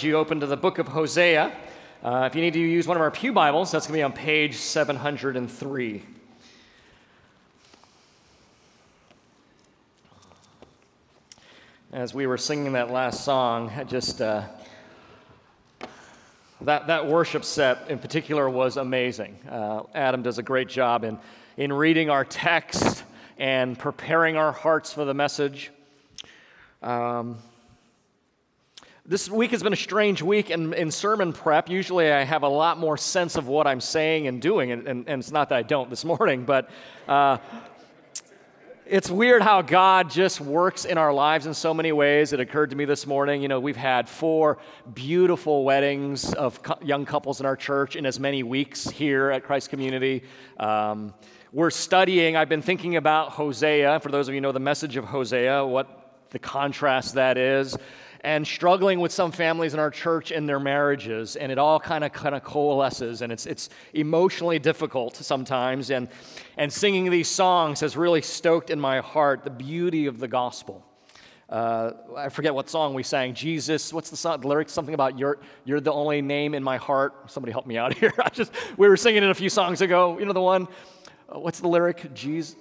encourage you open to the book of Hosea. Uh, if you need to use one of our Pew Bibles, that's going to be on page 703. As we were singing that last song, I just uh, that, that worship set in particular was amazing. Uh, Adam does a great job in, in reading our text and preparing our hearts for the message. Um, this week has been a strange week in, in, sermon prep. Usually I have a lot more sense of what I'm saying and doing, and, and, and it's not that I don't this morning, but uh, it's weird how God just works in our lives in so many ways. It occurred to me this morning, you know, we've had four beautiful weddings of young couples in our church in as many weeks here at Christ Community. Um, we're studying, I've been thinking about Hosea. For those of you know the message of Hosea, what the contrast that is and struggling with some families in our church in their marriages and it all kind of kind of coalesces and it's it's emotionally difficult sometimes and and singing these songs has really stoked in my heart the beauty of the gospel uh, I forget what song we sang. Jesus, what's the song? The lyrics something about you're you're the only name in my heart. Somebody help me out here. I just we were singing it a few songs ago. You know the one. Uh, what's the lyric? Jesus.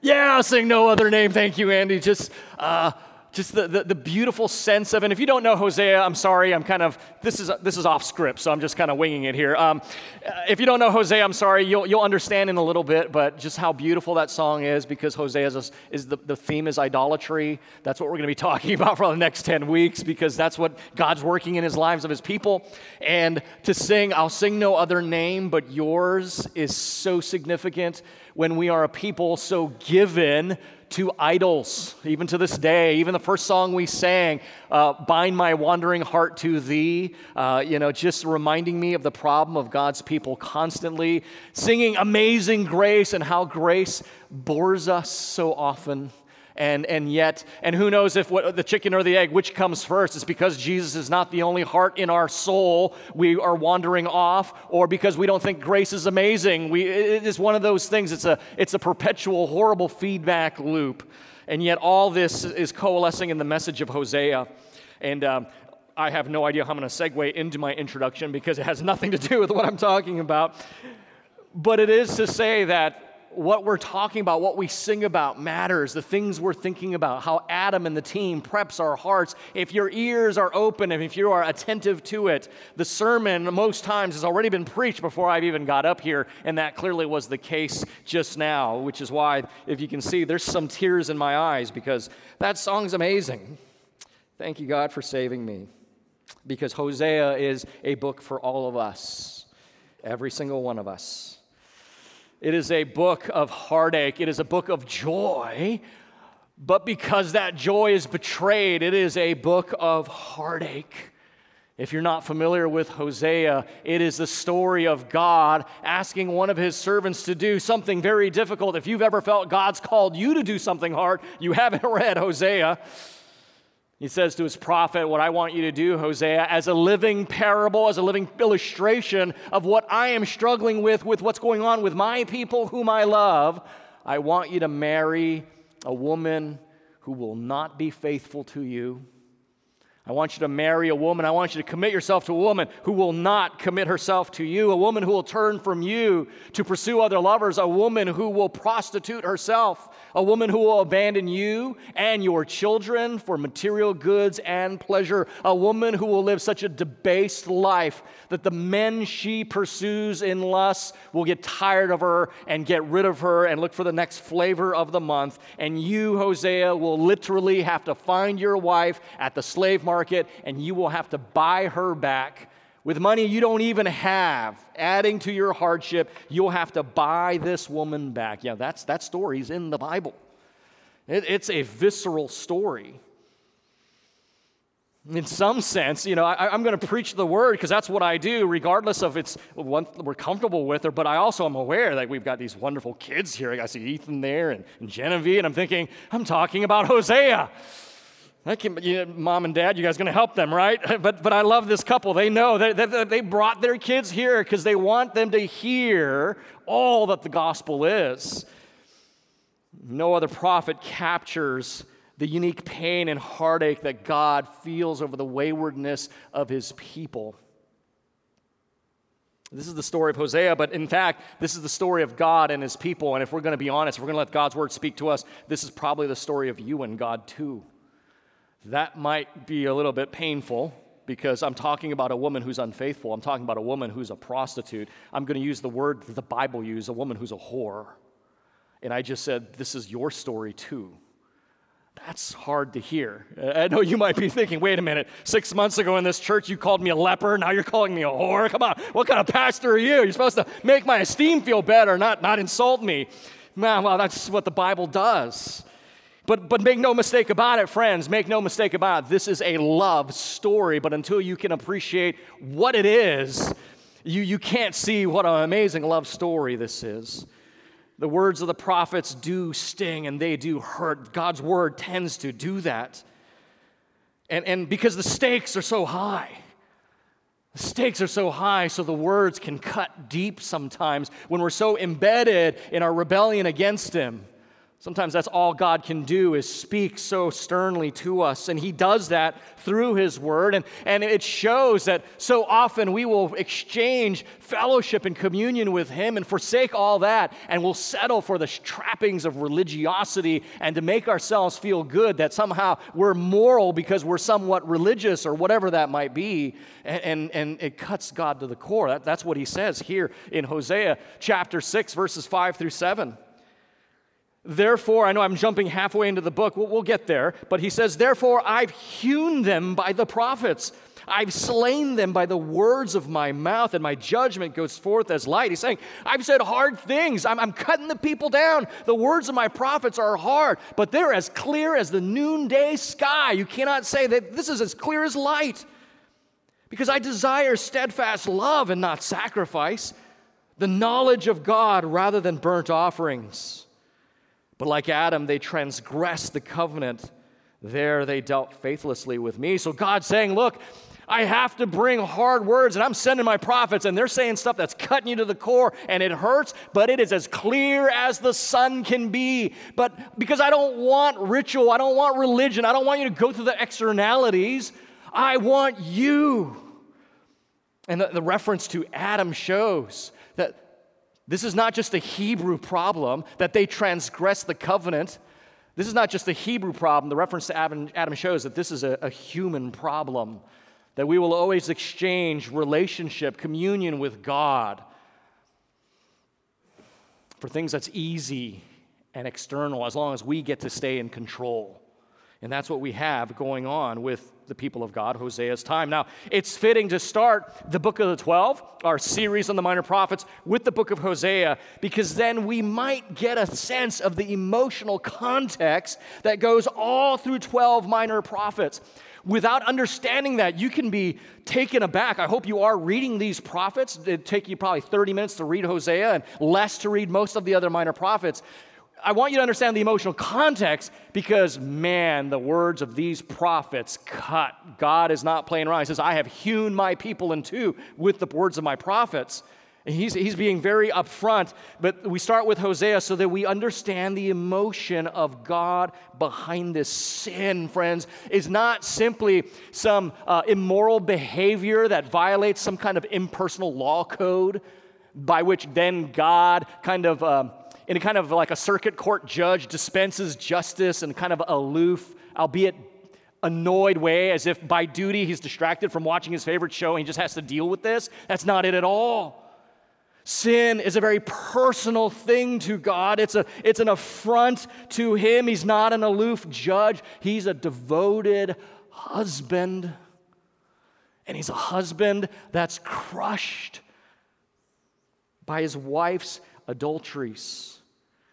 Yeah, sing no other name. Thank you, Andy. Just uh, just the, the, the, beautiful sense of, and if you don't know Hosea, I'm sorry, I'm kind of, this is, this is off script, so I'm just kind of winging it here. Um, uh, if you don't know Hosea, I'm sorry, you'll, you'll understand in a little bit, but just how beautiful that song is because Hosea is, is the, the theme is idolatry. That's what we're going to be talking about for the next 10 weeks because that's what God's working in his lives of his people. And to sing, I'll sing no other name but yours is so significant when we are a people so given to idols, even to this day. Even the first song we sang, uh, Bind My Wandering Heart to Thee, uh, you know, just reminding me of the problem of God's people constantly singing Amazing Grace and how grace bores us so often and, and yet, and who knows if what, the chicken or the egg, which comes first? It's because Jesus is not the only heart in our soul. We are wandering off, or because we don't think grace is amazing. We, it is one of those things. It's a, it's a perpetual, horrible feedback loop. And yet, all this is coalescing in the message of Hosea. And um, I have no idea how I'm going to segue into my introduction because it has nothing to do with what I'm talking about. But it is to say that what we're talking about, what we sing about matters, the things we're thinking about, how Adam and the team preps our hearts. If your ears are open and if you are attentive to it, the sermon most times has already been preached before I've even got up here, and that clearly was the case just now, which is why, if you can see, there's some tears in my eyes because that song's amazing. Thank you, God, for saving me. Because Hosea is a book for all of us, every single one of us. It is a book of heartache, it is a book of joy, but because that joy is betrayed, it is a book of heartache. If you're not familiar with Hosea, it is the story of God asking one of his servants to do something very difficult. If you've ever felt God's called you to do something hard, you haven't read Hosea. He says to his prophet, What I want you to do, Hosea, as a living parable, as a living illustration of what I am struggling with, with what's going on with my people whom I love, I want you to marry a woman who will not be faithful to you. I want you to marry a woman. I want you to commit yourself to a woman who will not commit herself to you, a woman who will turn from you to pursue other lovers, a woman who will prostitute herself a woman who will abandon you and your children for material goods and pleasure, a woman who will live such a debased life that the men she pursues in lust will get tired of her and get rid of her and look for the next flavor of the month. And you, Hosea, will literally have to find your wife at the slave market and you will have to buy her back with money you don't even have, adding to your hardship, you'll have to buy this woman back. Yeah, that's, that story's in the Bible. It, it's a visceral story. In some sense, you know, I, am going to preach the word because that's what I do, regardless of it's what we're comfortable with her. But I also am aware that we've got these wonderful kids here. I see Ethan there and, and Genevieve, and I'm thinking, I'm talking about Hosea. Can, you mom and dad, you guys going to help them, right? But, but I love this couple. They know that they, they brought their kids here because they want them to hear all that the gospel is. No other prophet captures the unique pain and heartache that God feels over the waywardness of his people. This is the story of Hosea, but in fact, this is the story of God and his people. And if we're going to be honest, if we're going to let God's word speak to us, this is probably the story of you and God too. That might be a little bit painful because I'm talking about a woman who's unfaithful. I'm talking about a woman who's a prostitute. I'm going to use the word that the Bible uses a woman who's a whore. And I just said, This is your story too. That's hard to hear. I know you might be thinking, wait a minute, six months ago in this church you called me a leper, now you're calling me a whore? Come on, what kind of pastor are you? You're supposed to make my esteem feel better, not, not insult me. Man, well, that's what the Bible does. But, but make no mistake about it, friends, make no mistake about it. This is a love story, but until you can appreciate what it is, you, you can't see what an amazing love story this is. The words of the prophets do sting and they do hurt. God's word tends to do that. And, and because the stakes are so high, the stakes are so high, so the words can cut deep sometimes when we're so embedded in our rebellion against Him. Sometimes that's all God can do is speak so sternly to us. And He does that through His Word. And, and it shows that so often we will exchange fellowship and communion with Him and forsake all that. And we'll settle for the trappings of religiosity and to make ourselves feel good that somehow we're moral because we're somewhat religious or whatever that might be. And, and, and it cuts God to the core. That, that's what He says here in Hosea chapter 6, verses 5 through 7. Therefore, I know I'm jumping halfway into the book, we'll, we'll, get there, but he says, Therefore, I've hewn them by the prophets. I've slain them by the words of my mouth, and my judgment goes forth as light. He's saying, I've said hard things. I'm, I'm cutting the people down. The words of my prophets are hard, but they're as clear as the noonday sky. You cannot say that this is as clear as light. Because I desire steadfast love and not sacrifice, the knowledge of God rather than burnt offerings. But like Adam, they transgressed the covenant. There they dealt faithlessly with me. So God's saying, Look, I have to bring hard words, and I'm sending my prophets, and they're saying stuff that's cutting you to the core, and it hurts, but it is as clear as the sun can be. But because I don't want ritual, I don't want religion, I don't want you to go through the externalities, I want you. And the, the reference to Adam shows that this is not just a Hebrew problem that they transgress the covenant. This is not just a Hebrew problem. The reference to Adam, Adam shows that this is a, a human problem, that we will always exchange relationship, communion with God for things that's easy and external as long as we get to stay in control. And that's what we have going on with the people of God, Hosea's time. Now, it's fitting to start the book of the 12, our series on the minor prophets, with the book of Hosea, because then we might get a sense of the emotional context that goes all through 12 minor prophets. Without understanding that, you can be taken aback. I hope you are reading these prophets. It'd take you probably 30 minutes to read Hosea and less to read most of the other minor prophets. I want you to understand the emotional context because, man, the words of these prophets cut. God is not playing around. He says, I have hewn my people in two with the words of my prophets. And he's, he's being very upfront, but we start with Hosea so that we understand the emotion of God behind this sin, friends. Is not simply some uh, immoral behavior that violates some kind of impersonal law code by which then God kind of. Um, in a kind of like a circuit court judge dispenses justice in kind of aloof, albeit annoyed way, as if by duty he's distracted from watching his favorite show and he just has to deal with this. That's not it at all. Sin is a very personal thing to God. It's, a, it's an affront to Him. He's not an aloof judge, He's a devoted husband. And He's a husband that's crushed by his wife's adulteries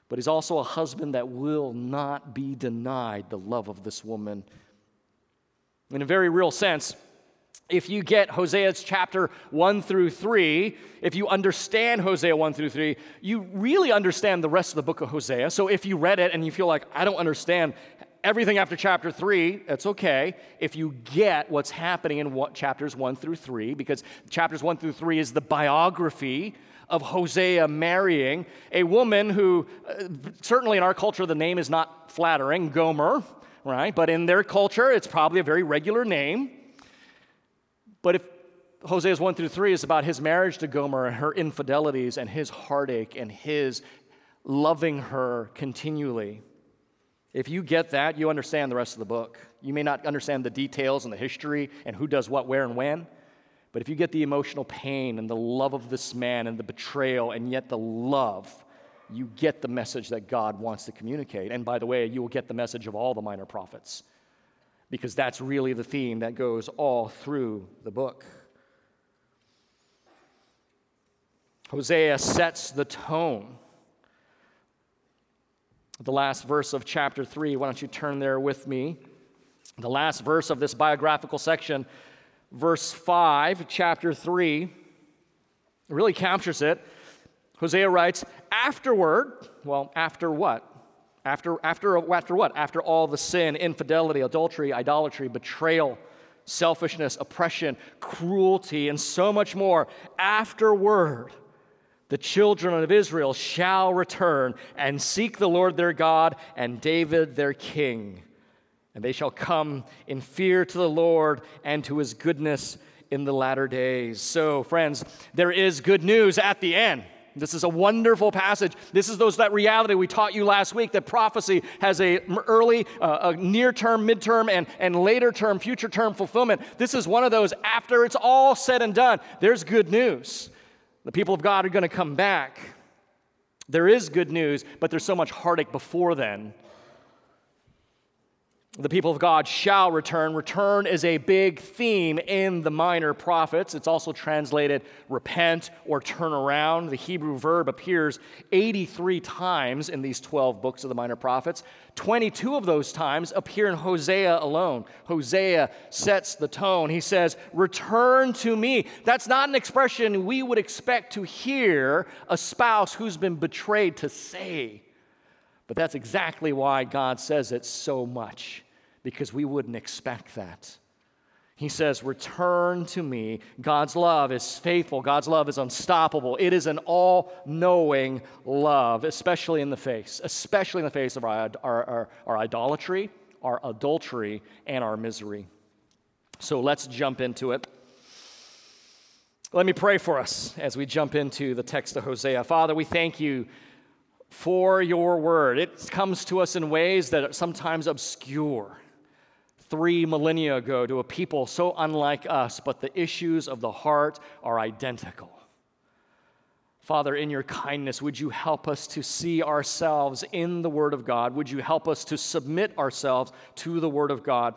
but he's also a husband that will not be denied the love of this woman. In a very real sense, if you get Hosea's chapter 1 through 3, if you understand Hosea 1 through 3, you really understand the rest of the book of Hosea. So if you read it and you feel like, I don't understand everything after chapter 3, that's okay. If you get what's happening in what, chapters 1 through 3, because chapters 1 through 3 is the biography of Hosea marrying a woman who, uh, certainly in our culture, the name is not flattering, Gomer. right? But in their culture, it's probably a very regular name. But if Hosea's 1 through 3 is about his marriage to Gomer and her infidelities and his heartache and his loving her continually. If you get that, you understand the rest of the book. You may not understand the details and the history and who does what, where, and when, but if you get the emotional pain and the love of this man and the betrayal and yet the love, you get the message that God wants to communicate. And by the way, you will get the message of all the minor prophets because that's really the theme that goes all through the book. Hosea sets the tone. The last verse of chapter 3, why don't you turn there with me? The last verse of this biographical section, verse 5, chapter 3, really captures it. Hosea writes, Afterward, well, after what? After, after, after what? After all the sin, infidelity, adultery, idolatry, betrayal, selfishness, oppression, cruelty, and so much more. Afterward, the children of Israel shall return and seek the Lord their God and David their king. And they shall come in fear to the Lord and to his goodness in the latter days. So, friends, there is good news at the end. This is a wonderful passage. This is those that reality we taught you last week that prophecy has a early, uh, a near term, midterm, and, and later term, future term fulfillment. This is one of those after it's all said and done. There's good news. The people of God are going to come back. There is good news, but there's so much heartache before then the people of God shall return. Return is a big theme in the minor prophets. It's also translated repent or turn around. The Hebrew verb appears 83 times in these 12 books of the minor prophets. 22 of those times appear in Hosea alone. Hosea sets the tone. He says, Return to me. That's not an expression we would expect to hear a spouse who's been betrayed to say. But that's exactly why God says it so much, because we wouldn't expect that. He says, Return to me. God's love is faithful. God's love is unstoppable. It is an all knowing love, especially in the face, especially in the face of our, our, our, our, idolatry, our adultery, and our misery. So let's jump into it. Let me pray for us as we jump into the text of Hosea. Father, we thank you for your word. It comes to us in ways that are sometimes obscure. Three millennia ago, to a people so unlike us, but the issues of the heart are identical. Father, in your kindness, would you help us to see ourselves in the Word of God? Would you help us to submit ourselves to the Word of God?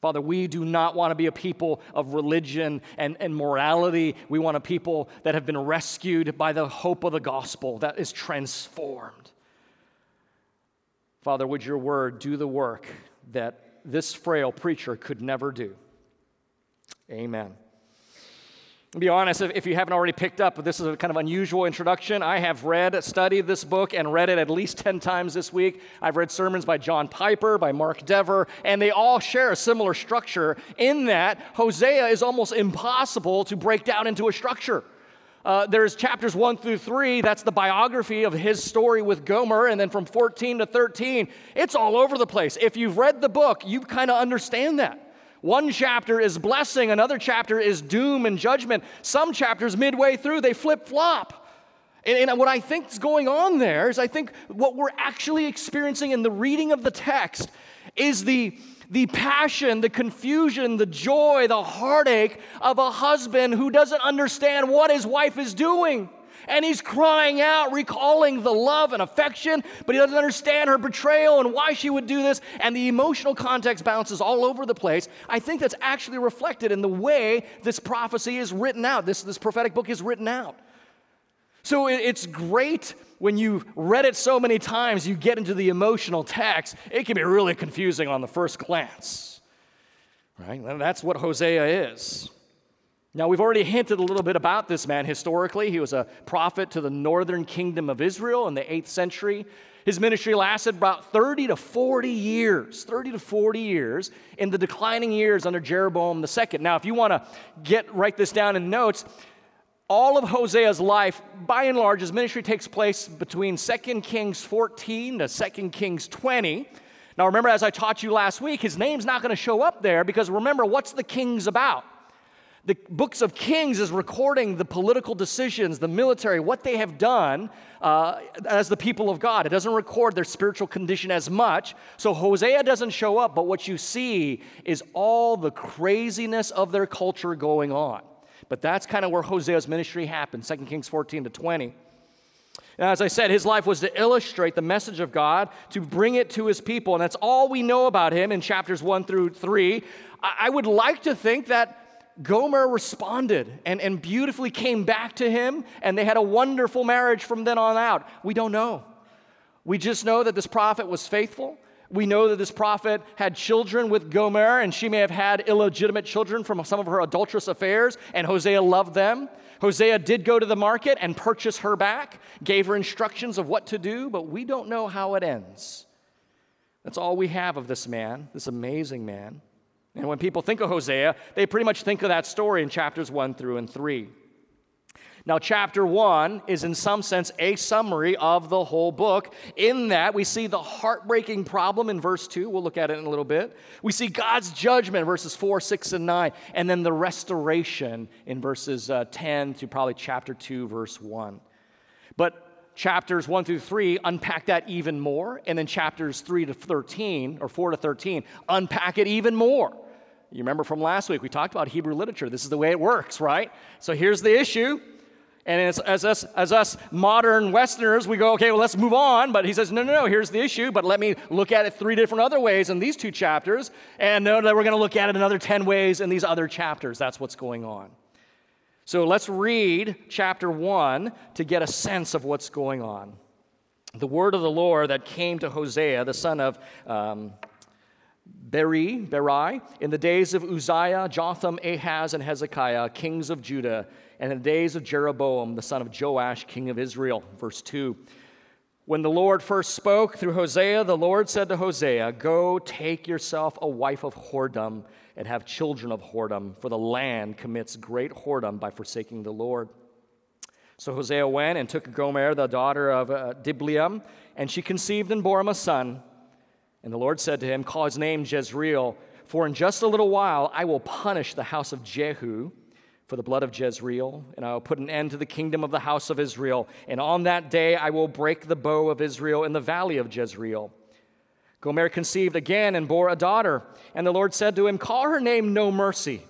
Father, we do not want to be a people of religion and, and morality. We want a people that have been rescued by the hope of the gospel that is transformed. Father, would your word do the work that this frail preacher could never do? Amen. Be honest, if you haven't already picked up, this is a kind of unusual introduction. I have read, studied this book, and read it at least 10 times this week. I've read sermons by John Piper, by Mark Dever, and they all share a similar structure in that Hosea is almost impossible to break down into a structure. Uh, there's chapters 1 through 3, that's the biography of his story with Gomer, and then from 14 to 13, it's all over the place. If you've read the book, you kind of understand that. One chapter is blessing, another chapter is doom and judgment. Some chapters, midway through, they flip flop. And, and, what I think is going on there is I think what we're actually experiencing in the reading of the text is the, the passion, the confusion, the joy, the heartache of a husband who doesn't understand what his wife is doing and he's crying out, recalling the love and affection, but he doesn't understand her betrayal and why she would do this, and the emotional context bounces all over the place. I think that's actually reflected in the way this prophecy is written out, this, this prophetic book is written out. So it's great when you've read it so many times, you get into the emotional text. It can be really confusing on the first glance. Right? That's what Hosea is. Now, we've already hinted a little bit about this man historically. He was a prophet to the northern kingdom of Israel in the 8th century. His ministry lasted about 30 to 40 years, 30 to 40 years in the declining years under Jeroboam II. Now, if you want to get write this down in notes, all of Hosea's life, by and large, his ministry takes place between 2 Kings 14 to 2 Kings 20. Now, remember, as I taught you last week, his name's not going to show up there because remember, what's the king's about? The books of Kings is recording the political decisions, the military, what they have done uh, as the people of God. It doesn't record their spiritual condition as much. So Hosea doesn't show up, but what you see is all the craziness of their culture going on. But that's kind of where Hosea's ministry happened, 2 Kings 14 to 20. Now, as I said, his life was to illustrate the message of God, to bring it to his people. And that's all we know about him in chapters 1 through 3. I would like to think that Gomer responded and, and beautifully came back to him, and they had a wonderful marriage from then on out. We don't know. We just know that this prophet was faithful. We know that this prophet had children with Gomer, and she may have had illegitimate children from some of her adulterous affairs, and Hosea loved them. Hosea did go to the market and purchase her back, gave her instructions of what to do, but we don't know how it ends. That's all we have of this man, this amazing man. And when people think of Hosea, they pretty much think of that story in chapters 1 through and 3. Now, chapter 1 is in some sense a summary of the whole book. In that, we see the heartbreaking problem in verse 2. We'll look at it in a little bit. We see God's judgment, verses 4, 6, and 9, and then the restoration in verses uh, 10 to probably chapter 2, verse 1. But chapters 1 through 3 unpack that even more, and then chapters 3 to 13, or 4 to 13, unpack it even more. You remember from last week, we talked about Hebrew literature. This is the way it works, right? So here's the issue. And as, as, us, as us modern Westerners, we go, okay, well, let's move on. But he says, no, no, no, here's the issue, but let me look at it three different other ways in these two chapters. And know that we're going to look at it another 10 ways in these other chapters. That's what's going on. So let's read chapter 1 to get a sense of what's going on. The word of the Lord that came to Hosea, the son of um, Beeri, Berai, in the days of Uzziah, Jotham, Ahaz, and Hezekiah, kings of Judah, and in the days of Jeroboam, the son of Joash, king of Israel. Verse 2. When the Lord first spoke through Hosea, the Lord said to Hosea, Go take yourself a wife of whoredom and have children of whoredom, for the land commits great whoredom by forsaking the Lord. So Hosea went and took Gomer, the daughter of uh, and she conceived and bore him a son. And the Lord said to him, Call his name Jezreel, for in just a little while I will punish the house of Jehu for the blood of Jezreel, and I will put an end to the kingdom of the house of Israel. And on that day I will break the bow of Israel in the valley of Jezreel. Gomer conceived again and bore a daughter. And the Lord said to him, Call her name No Mercy,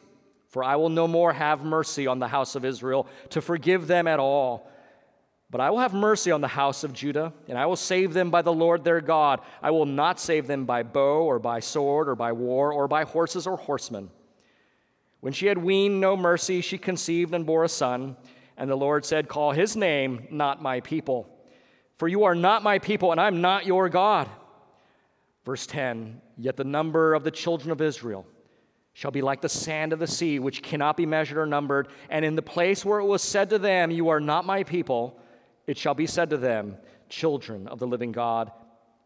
for I will no more have mercy on the house of Israel to forgive them at all but I will have mercy on the house of Judah, and I will save them by the Lord their God. I will not save them by bow or by sword or by war or by horses or horsemen. When she had weaned no mercy, she conceived and bore a son. And the Lord said, Call his name not my people, for you are not my people, and I'm not your God. Verse 10 Yet the number of the children of Israel shall be like the sand of the sea, which cannot be measured or numbered. And in the place where it was said to them, You are not my people, it shall be said to them, Children of the living God.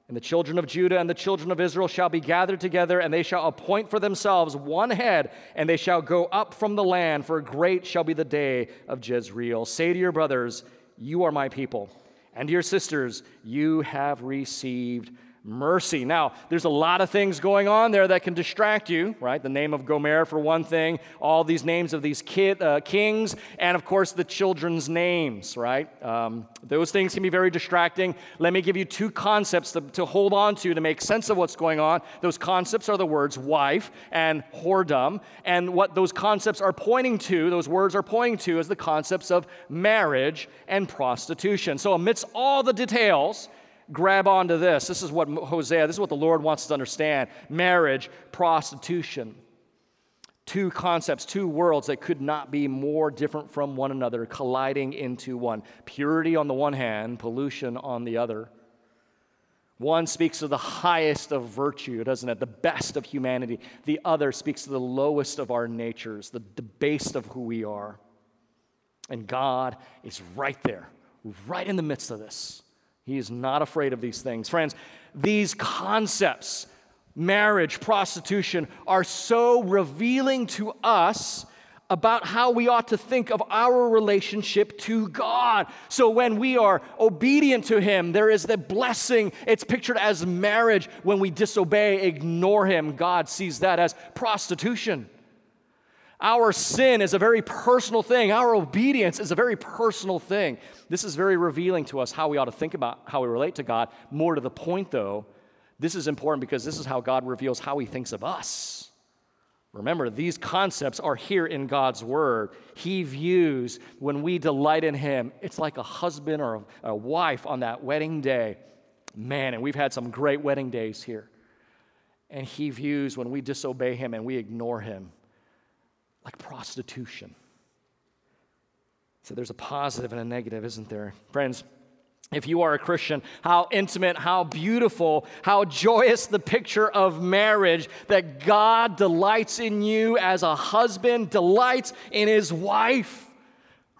And the children of Judah and the children of Israel shall be gathered together, and they shall appoint for themselves one head, and they shall go up from the land, for great shall be the day of Jezreel. Say to your brothers, You are my people, and to your sisters, You have received mercy. Now, there's a lot of things going on there that can distract you, right? The name of Gomer, for one thing, all these names of these kid, uh, kings, and of course the children's names, right? Um, those things can be very distracting. Let me give you two concepts to, to hold on to to make sense of what's going on. Those concepts are the words wife and whoredom, and what those concepts are pointing to, those words are pointing to, is the concepts of marriage and prostitution. So, amidst all the details, grab onto this. This is what Hosea, this is what the Lord wants us to understand marriage, prostitution. Two concepts, two worlds that could not be more different from one another, colliding into one. Purity on the one hand, pollution on the other. One speaks of the highest of virtue, doesn't it? The best of humanity. The other speaks of the lowest of our natures, the debased of who we are. And God is right there, right in the midst of this. He is not afraid of these things. Friends, these concepts, marriage, prostitution, are so revealing to us about how we ought to think of our relationship to God. So when we are obedient to Him, there is the blessing. It's pictured as marriage. When we disobey, ignore Him, God sees that as prostitution. Our sin is a very personal thing. Our obedience is a very personal thing. This is very revealing to us how we ought to think about how we relate to God. More to the point, though, this is important because this is how God reveals how He thinks of us. Remember, these concepts are here in God's Word. He views when we delight in Him, it's like a husband or a wife on that wedding day. Man, and we've had some great wedding days here. And He views when we disobey Him and we ignore Him like prostitution. So there's a positive and a negative, isn't there? Friends, if you are a Christian, how intimate, how beautiful, how joyous the picture of marriage that God delights in you as a husband delights in his wife,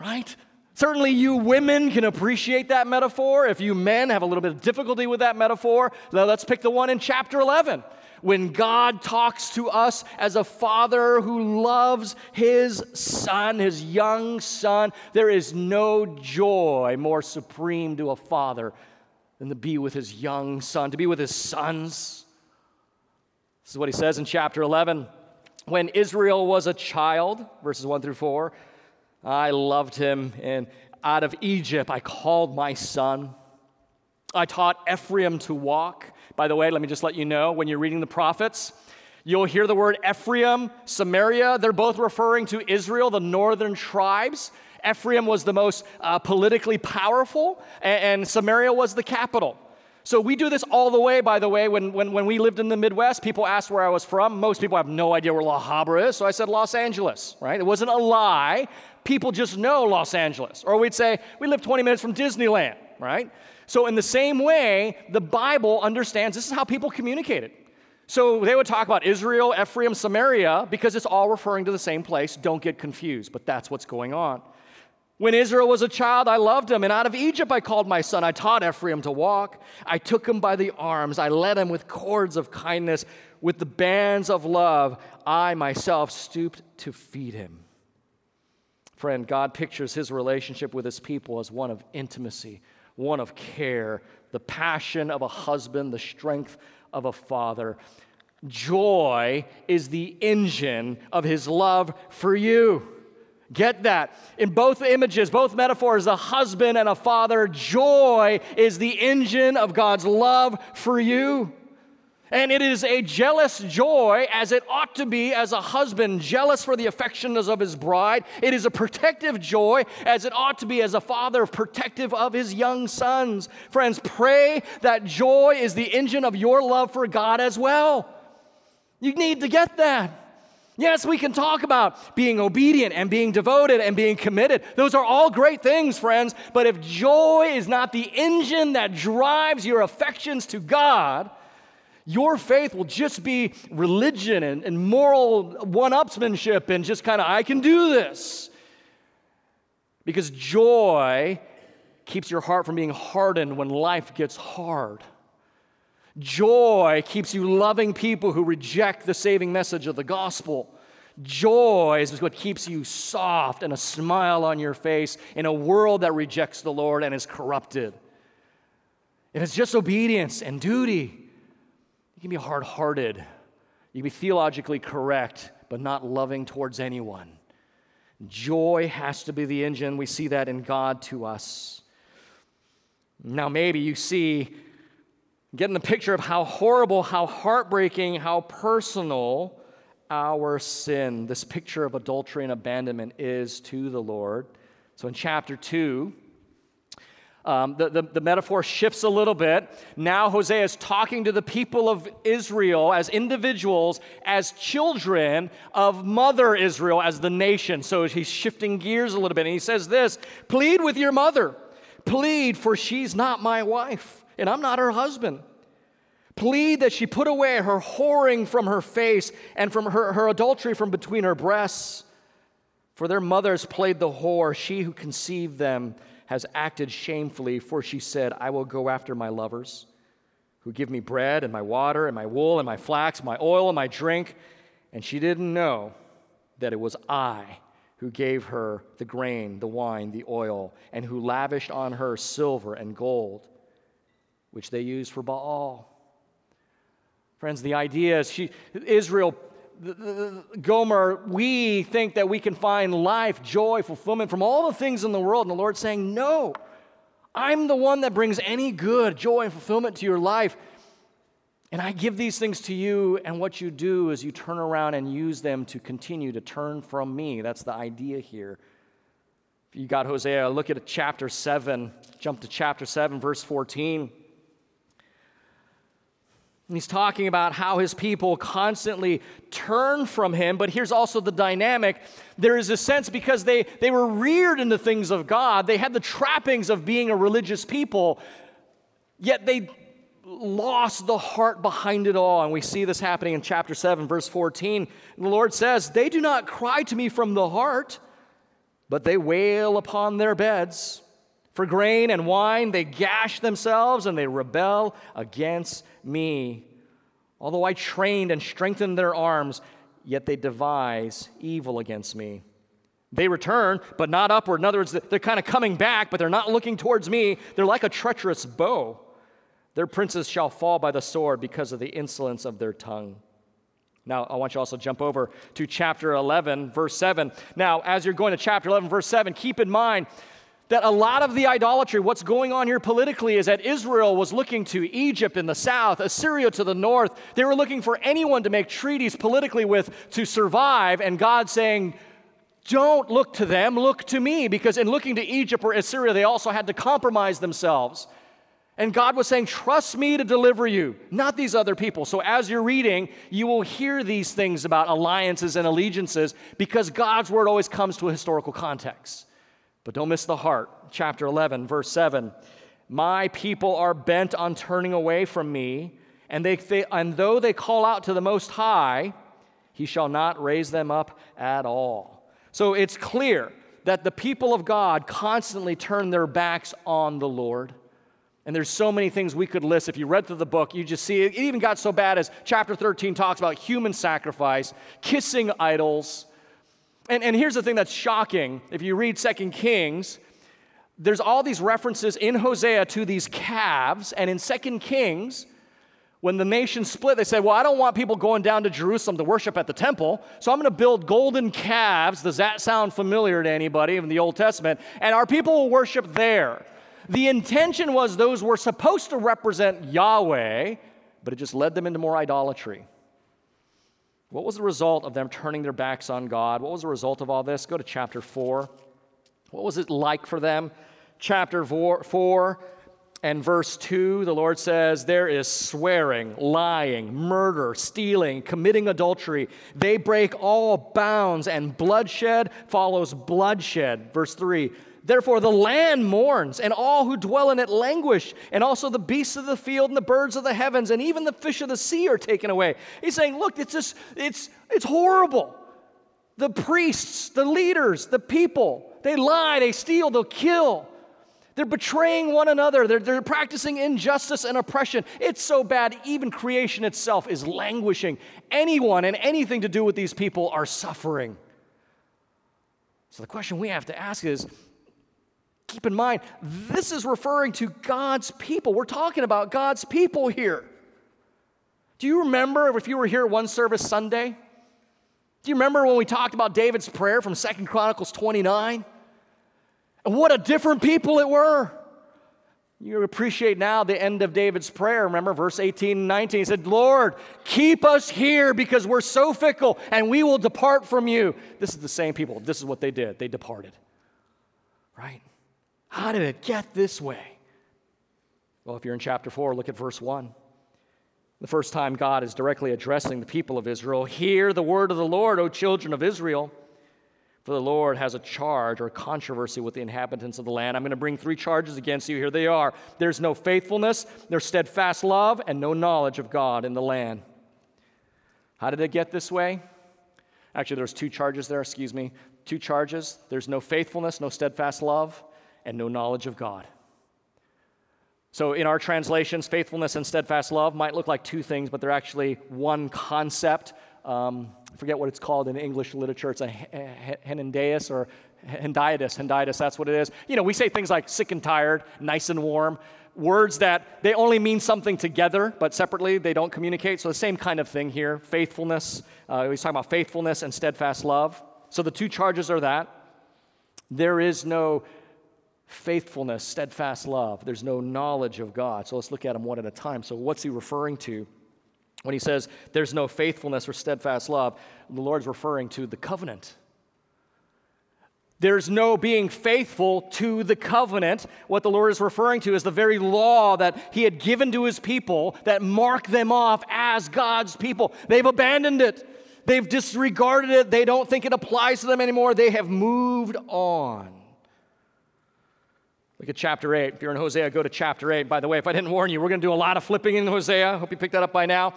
right? Certainly, you women can appreciate that metaphor. If you men have a little bit of difficulty with that metaphor, let's pick the one in chapter 11 when God talks to us as a father who loves his son, his young son, there is no joy more supreme to a father than to be with his young son, to be with his sons. This is what he says in chapter 11. When Israel was a child, verses 1 through 4, I loved him, and out of Egypt I called my son. I taught Ephraim to walk by the way, let me just let you know when you're reading the prophets, you'll hear the word Ephraim, Samaria. They're both referring to Israel, the northern tribes. Ephraim was the most uh, politically powerful, and, and Samaria was the capital. So we do this all the way, by the way. When, when, when we lived in the Midwest, people asked where I was from. Most people have no idea where La Habra is, so I said Los Angeles, right? It wasn't a lie. People just know Los Angeles. Or we'd say, we live 20 minutes from Disneyland, right? So, in the same way, the Bible understands this is how people communicated. So, they would talk about Israel, Ephraim, Samaria, because it's all referring to the same place. Don't get confused, but that's what's going on. When Israel was a child, I loved him, and out of Egypt I called my son. I taught Ephraim to walk. I took him by the arms. I led him with cords of kindness, with the bands of love. I myself stooped to feed him. Friend, God pictures his relationship with his people as one of intimacy, one of care, the passion of a husband, the strength of a father. Joy is the engine of his love for you. Get that. In both images, both metaphors, a husband and a father, joy is the engine of God's love for you. And it is a jealous joy, as it ought to be as a husband, jealous for the affections of his bride. It is a protective joy, as it ought to be as a father, protective of his young sons. Friends, pray that joy is the engine of your love for God as well. You need to get that. Yes, we can talk about being obedient and being devoted and being committed. Those are all great things, friends. But if joy is not the engine that drives your affections to God, your faith will just be religion and, and moral one upsmanship and just kind of, I can do this. Because joy keeps your heart from being hardened when life gets hard. Joy keeps you loving people who reject the saving message of the gospel. Joy is what keeps you soft and a smile on your face in a world that rejects the Lord and is corrupted. If it's just obedience and duty, can be hard hearted. You can be theologically correct, but not loving towards anyone. Joy has to be the engine. We see that in God to us. Now, maybe you see, getting the picture of how horrible, how heartbreaking, how personal our sin, this picture of adultery and abandonment is to the Lord. So, in chapter 2, um, the, the, the, metaphor shifts a little bit. Now, Hosea is talking to the people of Israel as individuals, as children of Mother Israel, as the nation. So he's shifting gears a little bit. And he says this Plead with your mother. Plead, for she's not my wife, and I'm not her husband. Plead that she put away her whoring from her face and from her, her adultery from between her breasts. For their mothers played the whore, she who conceived them has acted shamefully, for she said, I will go after my lovers who give me bread and my water and my wool and my flax, my oil and my drink. And she didn't know that it was I who gave her the grain, the wine, the oil, and who lavished on her silver and gold, which they used for Baal. Friends, the idea is she, Israel, Gomer, we think that we can find life, joy, fulfillment from all the things in the world. And the Lord's saying, No, I'm the one that brings any good, joy, and fulfillment to your life. And I give these things to you, and what you do is you turn around and use them to continue to turn from me. That's the idea here. If you got Hosea, look at chapter 7, jump to chapter 7, verse 14. He's talking about how his people constantly turn from him, but here's also the dynamic. There is a sense because they, they were reared in the things of God, they had the trappings of being a religious people, yet they lost the heart behind it all. And we see this happening in chapter 7, verse 14. The Lord says, They do not cry to me from the heart, but they wail upon their beds. For grain and wine, they gash themselves and they rebel against me. Although I trained and strengthened their arms, yet they devise evil against me. They return, but not upward. In other words, they're kind of coming back, but they're not looking towards me. They're like a treacherous bow. Their princes shall fall by the sword because of the insolence of their tongue. Now, I want you to also jump over to chapter 11, verse 7. Now, as you're going to chapter 11, verse 7, keep in mind that a lot of the idolatry, what's going on here politically, is that Israel was looking to Egypt in the south, Assyria to the north. They were looking for anyone to make treaties politically with to survive, and God saying, Don't look to them, look to me. Because in looking to Egypt or Assyria, they also had to compromise themselves. And God was saying, Trust me to deliver you, not these other people. So as you're reading, you will hear these things about alliances and allegiances because God's word always comes to a historical context. But don't miss the heart. Chapter 11, verse 7. My people are bent on turning away from me, and, they, and though they call out to the Most High, he shall not raise them up at all. So it's clear that the people of God constantly turn their backs on the Lord. And there's so many things we could list. If you read through the book, you just see. It even got so bad as chapter 13 talks about human sacrifice, kissing idols, and, and here's the thing that's shocking. If you read Second Kings, there's all these references in Hosea to these calves, and in Second Kings, when the nation split, they said, Well, I don't want people going down to Jerusalem to worship at the temple, so I'm going to build golden calves. Does that sound familiar to anybody in the Old Testament? And our people will worship there. The intention was those were supposed to represent Yahweh, but it just led them into more idolatry. What was the result of them turning their backs on God? What was the result of all this? Go to chapter 4. What was it like for them? Chapter 4 and verse 2, the Lord says, There is swearing, lying, murder, stealing, committing adultery. They break all bounds, and bloodshed follows bloodshed. Verse 3 Therefore, the land mourns, and all who dwell in it languish, and also the beasts of the field, and the birds of the heavens, and even the fish of the sea are taken away. He's saying, Look, it's just, it's, it's horrible. The priests, the leaders, the people, they lie, they steal, they'll kill. They're betraying one another. They're, they're practicing injustice and oppression. It's so bad, even creation itself is languishing. Anyone and anything to do with these people are suffering. So the question we have to ask is Keep in mind, this is referring to God's people. We're talking about God's people here. Do you remember if you were here one service Sunday? Do you remember when we talked about David's prayer from Second Chronicles 29? And what a different people it were. You appreciate now the end of David's prayer. Remember verse 18 and 19. He said, Lord, keep us here because we're so fickle and we will depart from you. This is the same people. This is what they did. They departed. Right? How did it get this way? Well, if you're in chapter 4, look at verse 1. The first time God is directly addressing the people of Israel Hear the word of the Lord, O children of Israel. For the Lord has a charge or controversy with the inhabitants of the land. I'm going to bring three charges against you. Here they are there's no faithfulness, there's steadfast love, and no knowledge of God in the land. How did it get this way? Actually, there's two charges there, excuse me. Two charges. There's no faithfulness, no steadfast love, and no knowledge of God. So, in our translations, faithfulness and steadfast love might look like two things, but they're actually one concept. Um, I forget what it's called in English literature. It's a Henendeus or Hendiadys. Hendiadys, that's what it is. You know, we say things like sick and tired, nice and warm. Words that they only mean something together, but separately they don't communicate. So the same kind of thing here faithfulness. Uh, he's talking about faithfulness and steadfast love. So the two charges are that. There is no faithfulness, steadfast love. There's no knowledge of God. So let's look at them one at a time. So, what's he referring to? When he says there's no faithfulness or steadfast love, the Lord's referring to the covenant. There's no being faithful to the covenant. What the Lord is referring to is the very law that He had given to His people that marked them off as God's people. They've abandoned it, they've disregarded it, they don't think it applies to them anymore. They have moved on. Look at chapter 8. If you're in Hosea, go to chapter 8. By the way, if I didn't warn you, we're going to do a lot of flipping in Hosea. Hope you picked that up by now.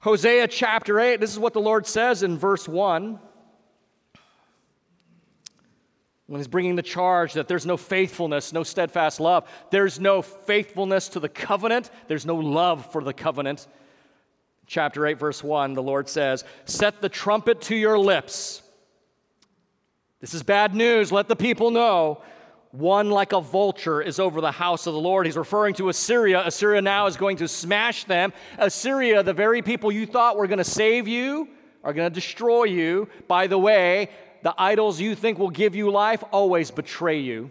Hosea chapter 8, this is what the Lord says in verse 1. When he's bringing the charge that there's no faithfulness, no steadfast love, there's no faithfulness to the covenant, there's no love for the covenant. Chapter 8, verse 1, the Lord says, Set the trumpet to your lips. This is bad news. Let the people know one like a vulture is over the house of the Lord. He's referring to Assyria. Assyria now is going to smash them. Assyria, the very people you thought were going to save you, are going to destroy you. By the way, the idols you think will give you life always betray you.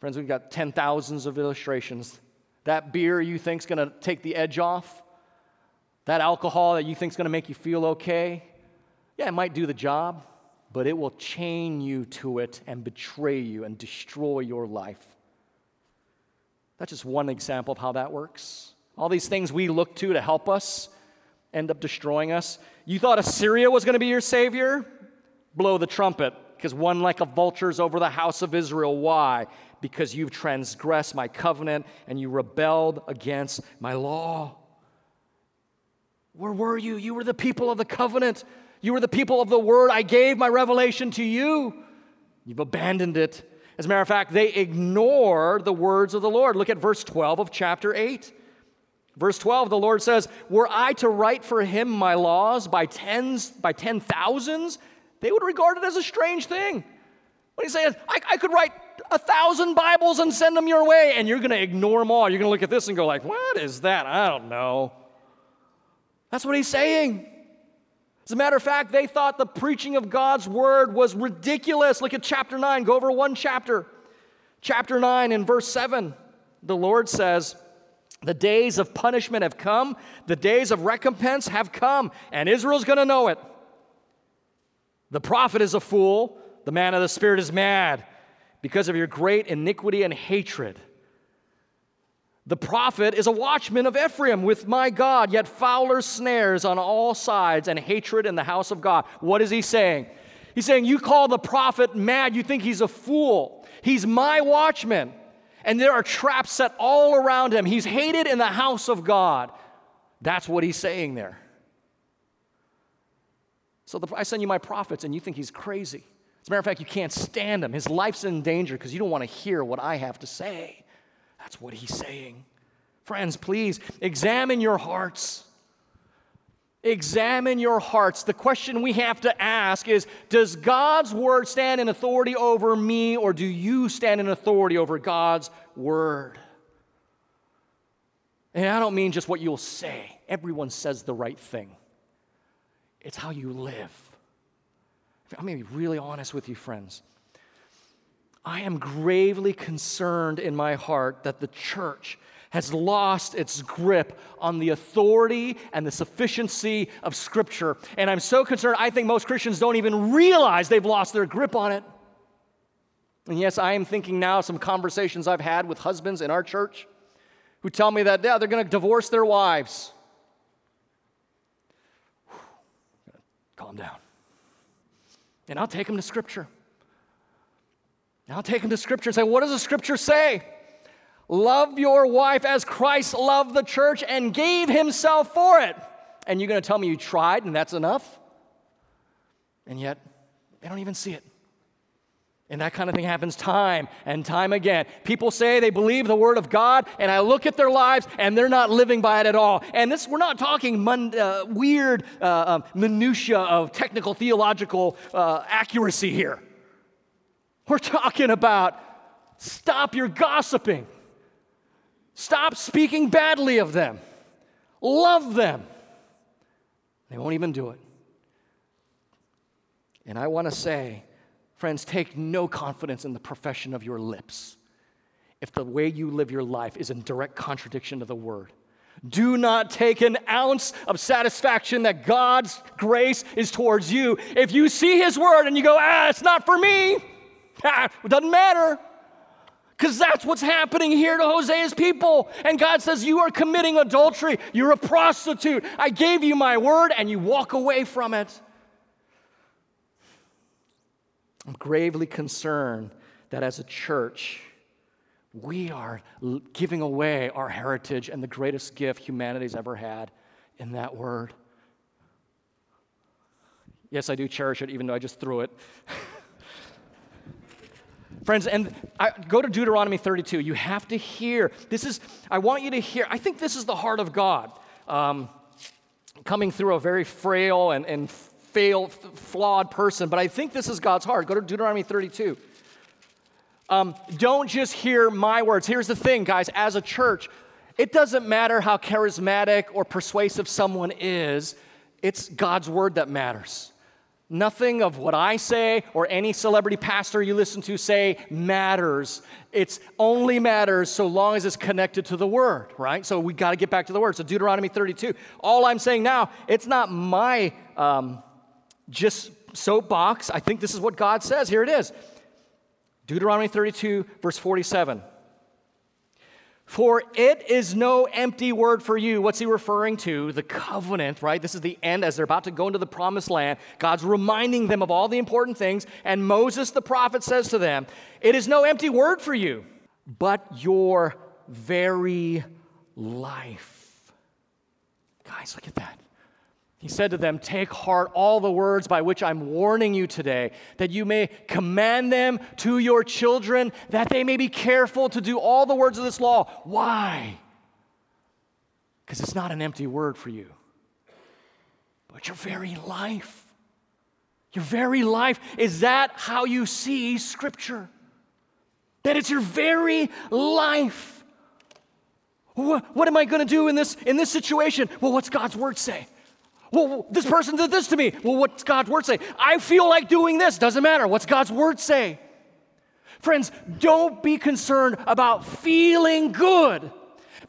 Friends, we've got 10 thousands of illustrations. That beer you think is going to take the edge off, that alcohol that you think is going to make you feel okay, yeah, it might do the job but it will chain you to it and betray you and destroy your life. That's just one example of how that works. All these things we look to to help us end up destroying us. You thought Assyria was going to be your savior? Blow the trumpet, because one like a vulture is over the house of Israel. Why? Because you've transgressed my covenant and you rebelled against my law. Where were you? You were the people of the covenant. You were the people of the word. I gave my revelation to you. You've abandoned it. As a matter of fact, they ignore the words of the Lord. Look at verse 12 of chapter 8. Verse 12, the Lord says, Were I to write for him my laws by tens, by ten thousands, they would regard it as a strange thing. What he's saying, I, I could write a thousand Bibles and send them your way, and you're going to ignore them all. You're going to look at this and go like, what is that? I don't know. That's what he's saying. As a matter of fact, they thought the preaching of God's word was ridiculous. Look at chapter 9, go over one chapter. Chapter 9 and verse 7, the Lord says, The days of punishment have come, the days of recompense have come, and Israel's going to know it. The prophet is a fool, the man of the Spirit is mad because of your great iniquity and hatred. The prophet is a watchman of Ephraim with my God, yet fowler snares on all sides and hatred in the house of God. What is he saying? He's saying, You call the prophet mad, you think he's a fool. He's my watchman, and there are traps set all around him. He's hated in the house of God. That's what he's saying there. So the, I send you my prophets, and you think he's crazy. As a matter of fact, you can't stand him. His life's in danger because you don't want to hear what I have to say. That's what he's saying. Friends, please examine your hearts. Examine your hearts. The question we have to ask is Does God's word stand in authority over me, or do you stand in authority over God's word? And I don't mean just what you'll say, everyone says the right thing, it's how you live. I'm going to be really honest with you, friends. I am gravely concerned in my heart that the church has lost its grip on the authority and the sufficiency of Scripture. And I'm so concerned, I think most Christians don't even realize they've lost their grip on it. And yes, I am thinking now some conversations I've had with husbands in our church who tell me that, yeah, they're going to divorce their wives. Calm down. And I'll take them to Scripture. Now take them to Scripture and say, what does the Scripture say? Love your wife as Christ loved the church and gave himself for it. And you're going to tell me you tried and that's enough? And yet, they don't even see it. And that kind of thing happens time and time again. People say they believe the word of God, and I look at their lives and they're not living by it at all. And this, we're not talking mon- uh, weird uh, um, minutia of technical theological uh, accuracy here. We're talking about stop your gossiping, stop speaking badly of them, love them. They won't even do it. And I want to say, Friends, take no confidence in the profession of your lips if the way you live your life is in direct contradiction to the word. Do not take an ounce of satisfaction that God's grace is towards you. If you see His word and you go, ah, it's not for me, it doesn't matter. Because that's what's happening here to Hosea's people. And God says, You are committing adultery. You're a prostitute. I gave you my word, and you walk away from it. I'm gravely concerned that as a church, we are giving away our heritage and the greatest gift humanity's ever had in that word. Yes, I do cherish it, even though I just threw it. Friends, and I, go to Deuteronomy 32. You have to hear. This is, I want you to hear. I think this is the heart of God um, coming through a very frail and, and fail, flawed person, but I think this is God's heart. Go to Deuteronomy 32. Um, don't just hear my words. Here's the thing, guys, as a church, it doesn't matter how charismatic or persuasive someone is, it's God's word that matters. Nothing of what I say or any celebrity pastor you listen to say matters. It's only matters so long as it's connected to the word, right? So we got to get back to the word. So Deuteronomy 32. All I'm saying now, it's not my um, just soapbox. I think this is what God says. Here it is Deuteronomy 32, verse 47. For it is no empty word for you. What's he referring to? The covenant, right? This is the end as they're about to go into the promised land. God's reminding them of all the important things. And Moses, the prophet, says to them, It is no empty word for you, but your very life. Guys, look at that. He said to them, Take heart all the words by which I'm warning you today, that you may command them to your children, that they may be careful to do all the words of this law. Why? Because it's not an empty word for you, but your very life. Your very life. Is that how you see Scripture? That it's your very life. What, what am I going to do in this, in this situation? Well, what's God's word say? Well, this person did this to me. Well, what's God's word say? I feel like doing this. Doesn't matter. What's God's word say? Friends, don't be concerned about feeling good.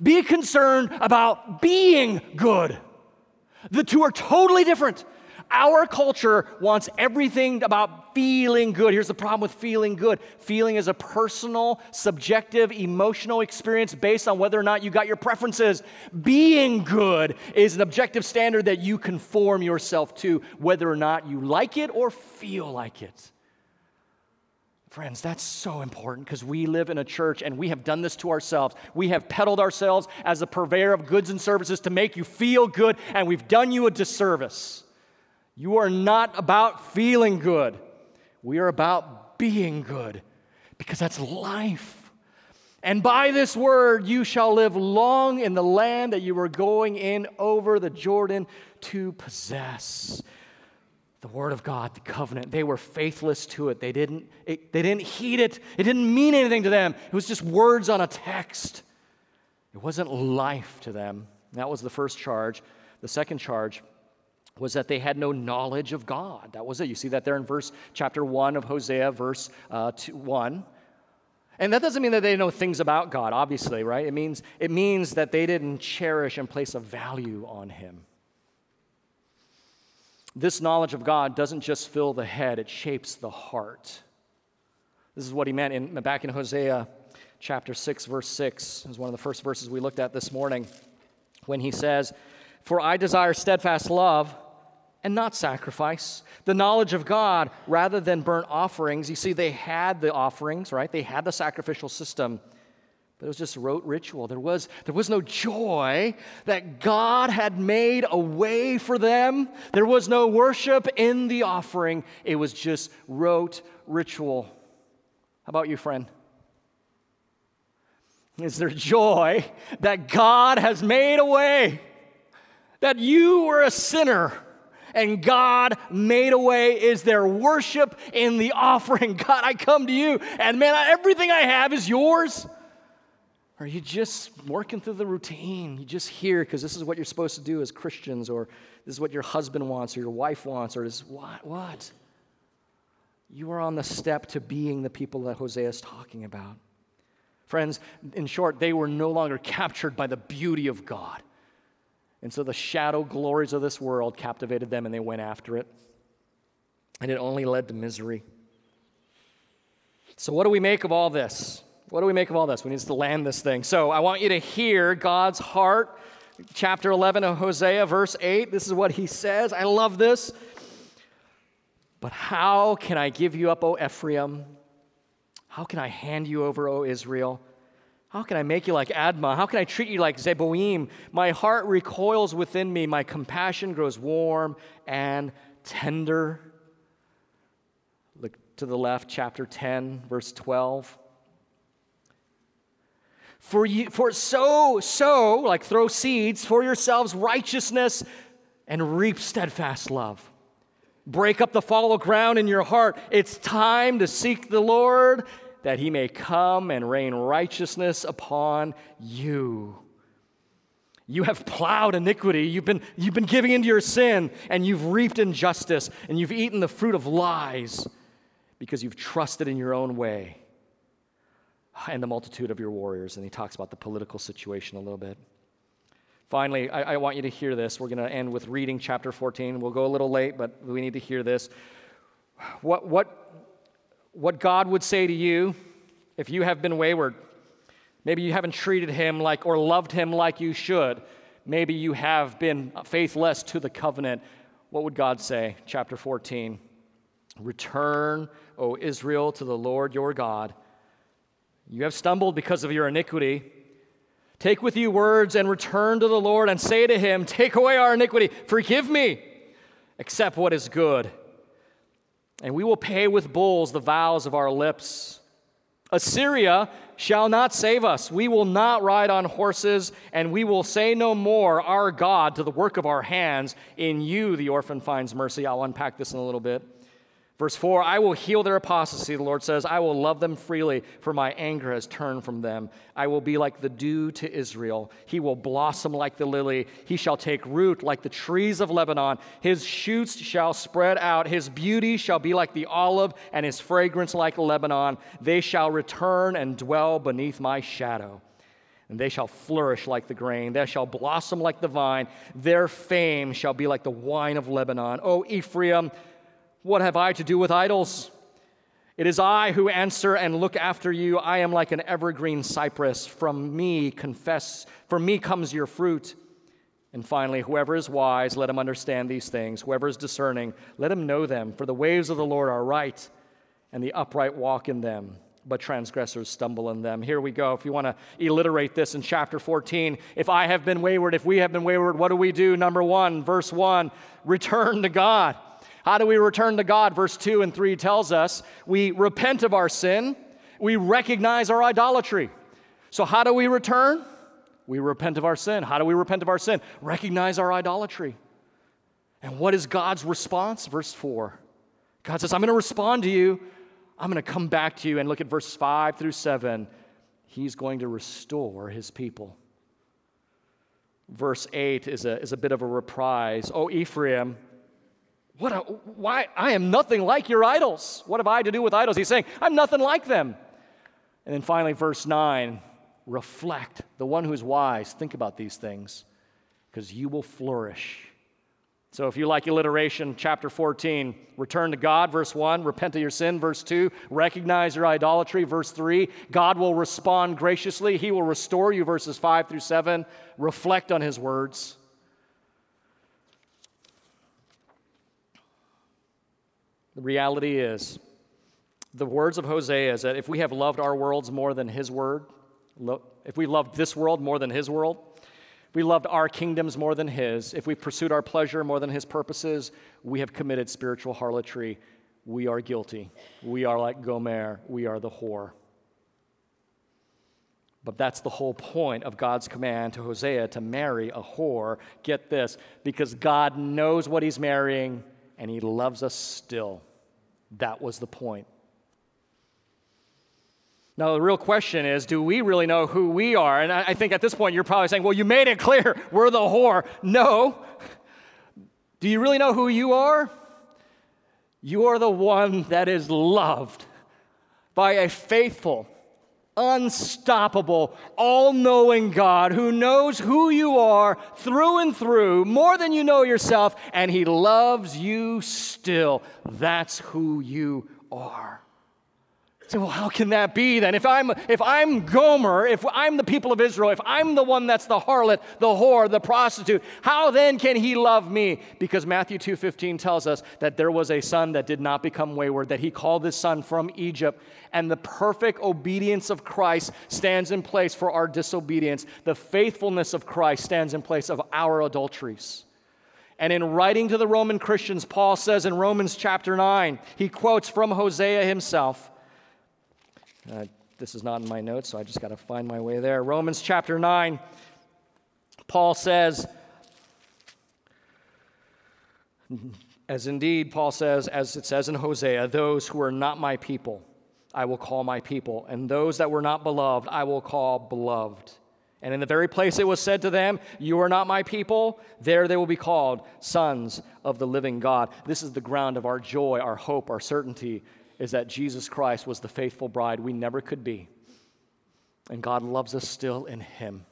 Be concerned about being good. The two are totally different. Our culture wants everything about feeling good. Here's the problem with feeling good feeling is a personal, subjective, emotional experience based on whether or not you got your preferences. Being good is an objective standard that you conform yourself to, whether or not you like it or feel like it. Friends, that's so important because we live in a church and we have done this to ourselves. We have peddled ourselves as a purveyor of goods and services to make you feel good, and we've done you a disservice. You are not about feeling good. We are about being good because that's life. And by this word you shall live long in the land that you are going in over the Jordan to possess. The word of God, the covenant, they were faithless to it. They didn't, it, they didn't heed it. It didn't mean anything to them. It was just words on a text. It wasn't life to them. That was the first charge. The second charge was that they had no knowledge of God. That was it. You see that there in verse chapter 1 of Hosea, verse uh, two, 1. And that doesn't mean that they know things about God, obviously, right? It means, it means that they didn't cherish and place a value on Him. This knowledge of God doesn't just fill the head, it shapes the heart. This is what he meant in, back in Hosea chapter 6, verse 6. is one of the first verses we looked at this morning when he says, For I desire steadfast love and not sacrifice. The knowledge of God rather than burnt offerings. You see, they had the offerings, right? They had the sacrificial system, but it was just rote ritual. There was, there was no joy that God had made a way for them. There was no worship in the offering. It was just rote ritual. How about you, friend? Is there joy that God has made a way? That you were a sinner and God made a way? Is there worship in the offering? God, I come to you and man, everything I have is yours. Or are you just working through the routine? You just here because this is what you're supposed to do as Christians, or this is what your husband wants, or your wife wants, or is what? What? You are on the step to being the people that Hosea is talking about. Friends, in short, they were no longer captured by the beauty of God. And so the shadow glories of this world captivated them and they went after it. And it only led to misery. So, what do we make of all this? What do we make of all this? We need to land this thing. So, I want you to hear God's heart. Chapter 11 of Hosea, verse 8. This is what he says. I love this. But how can I give you up, O Ephraim? How can I hand you over, O Israel? How can I make you like Admah? How can I treat you like Zeboim? My heart recoils within me. My compassion grows warm and tender. Look to the left, chapter 10, verse 12. For, you, for so, so, like throw seeds for yourselves righteousness and reap steadfast love. Break up the fallow ground in your heart. It's time to seek the Lord that he may come and rain righteousness upon you. You have plowed iniquity. You've been, you've been giving into your sin, and you've reaped injustice, and you've eaten the fruit of lies because you've trusted in your own way and the multitude of your warriors. And he talks about the political situation a little bit. Finally, I, I want you to hear this. We're going to end with reading chapter 14. We'll go a little late, but we need to hear this. What, what, what God would say to you if you have been wayward. Maybe you haven't treated him like or loved him like you should. Maybe you have been faithless to the covenant. What would God say? Chapter 14. Return, O Israel, to the Lord your God. You have stumbled because of your iniquity. Take with you words and return to the Lord and say to him, Take away our iniquity, forgive me, accept what is good. And we will pay with bulls the vows of our lips. Assyria shall not save us. We will not ride on horses, and we will say no more, Our God, to the work of our hands. In you the orphan finds mercy. I'll unpack this in a little bit. Verse 4 I will heal their apostasy, the Lord says. I will love them freely, for my anger has turned from them. I will be like the dew to Israel. He will blossom like the lily. He shall take root like the trees of Lebanon. His shoots shall spread out. His beauty shall be like the olive, and his fragrance like Lebanon. They shall return and dwell beneath my shadow. And they shall flourish like the grain. They shall blossom like the vine. Their fame shall be like the wine of Lebanon. O Ephraim, what have I to do with idols? It is I who answer and look after you. I am like an evergreen cypress. From me confess, from me comes your fruit. And finally, whoever is wise, let him understand these things. Whoever is discerning, let him know them. For the ways of the Lord are right, and the upright walk in them, but transgressors stumble in them. Here we go. If you want to alliterate this in chapter 14, if I have been wayward, if we have been wayward, what do we do? Number one, verse one, return to God. How do we return to God? Verse 2 and 3 tells us we repent of our sin, we recognize our idolatry. So, how do we return? We repent of our sin. How do we repent of our sin? Recognize our idolatry. And what is God's response? Verse 4. God says, I'm going to respond to you. I'm going to come back to you. And look at verse 5 through 7. He's going to restore his people. Verse 8 is a, is a bit of a reprise. Oh, Ephraim, what a, why? I am nothing like your idols. What have I to do with idols? He's saying, I'm nothing like them. And then finally, verse 9 reflect. The one who's wise, think about these things, because you will flourish. So, if you like alliteration, chapter 14, return to God, verse 1, repent of your sin, verse 2, recognize your idolatry, verse 3, God will respond graciously, He will restore you, verses 5 through 7, reflect on His words. The reality is, the words of Hosea is that if we have loved our worlds more than his word, if we loved this world more than his world, we loved our kingdoms more than his, if we pursued our pleasure more than his purposes, we have committed spiritual harlotry. we are guilty. We are like Gomer, we are the whore. But that's the whole point of God's command to Hosea to marry a whore. Get this, because God knows what he's marrying and he loves us still. That was the point. Now, the real question is do we really know who we are? And I think at this point you're probably saying, well, you made it clear we're the whore. No. Do you really know who you are? You are the one that is loved by a faithful, unstoppable, all knowing God who knows who you are through and through more than you know yourself, and He loves you still. That's who you are. Say, well, how can that be then? If I'm, if I'm Gomer, if I'm the people of Israel, if I'm the one that's the harlot, the whore, the prostitute, how then can he love me? Because Matthew 2.15 tells us that there was a son that did not become wayward, that he called his son from Egypt, and the perfect obedience of Christ stands in place for our disobedience. The faithfulness of Christ stands in place of our adulteries. And in writing to the Roman Christians, Paul says in Romans chapter 9, he quotes from Hosea himself, uh, this is not in my notes, so I just got to find my way there. Romans chapter 9, Paul says, as indeed Paul says, as it says in Hosea, those who are not my people, I will call my people, and those that were not beloved, I will call beloved. And in the very place it was said to them, You are not my people, there they will be called sons of the living God. This is the ground of our joy, our hope, our certainty is that Jesus Christ was the faithful bride we never could be. And God loves us still in Him.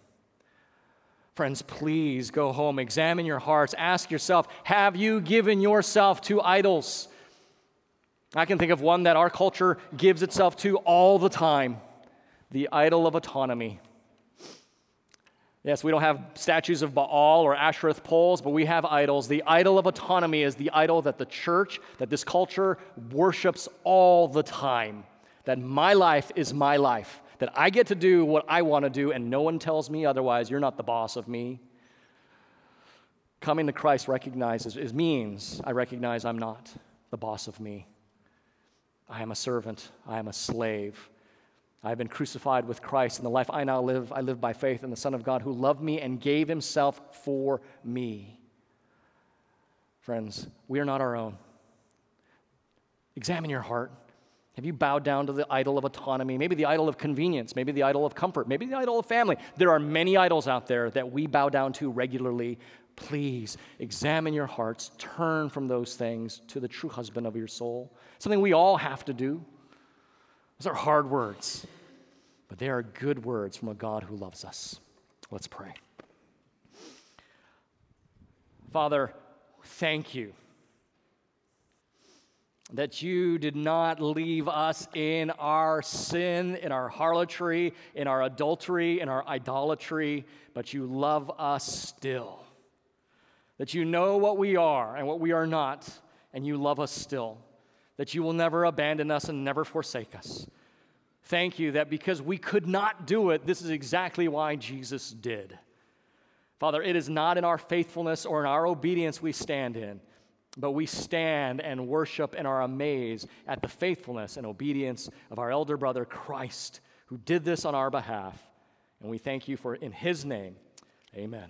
Friends, please go home, examine your hearts, ask yourself have you given yourself to idols? I can think of one that our culture gives itself to all the time the idol of autonomy. Yes, we don't have statues of Baal or Ashereth poles, but we have idols. The idol of autonomy is the idol that the church, that this culture worships all the time. That my life is my life, that I get to do what I want to do, and no one tells me otherwise. You're not the boss of me. Coming to Christ recognizes, it means I recognize I'm not the boss of me. I am a servant, I am a slave. I have been crucified with Christ, and the life I now live, I live by faith in the Son of God who loved me and gave himself for me. Friends, we are not our own. Examine your heart. Have you bowed down to the idol of autonomy? Maybe the idol of convenience, maybe the idol of comfort, maybe the idol of family. There are many idols out there that we bow down to regularly. Please examine your hearts, turn from those things to the true husband of your soul. Something we all have to do. Those are hard words, but they are good words from a God who loves us. Let's pray. Father, thank you that you did not leave us in our sin, in our harlotry, in our adultery, in our idolatry, but you love us still. That you know what we are and what we are not, and you love us still that you will never abandon us and never forsake us. Thank you that because we could not do it, this is exactly why Jesus did. Father, it is not in our faithfulness or in our obedience we stand in, but we stand and worship and are amazed at the faithfulness and obedience of our elder brother Christ, who did this on our behalf. And we thank you for in his name. Amen.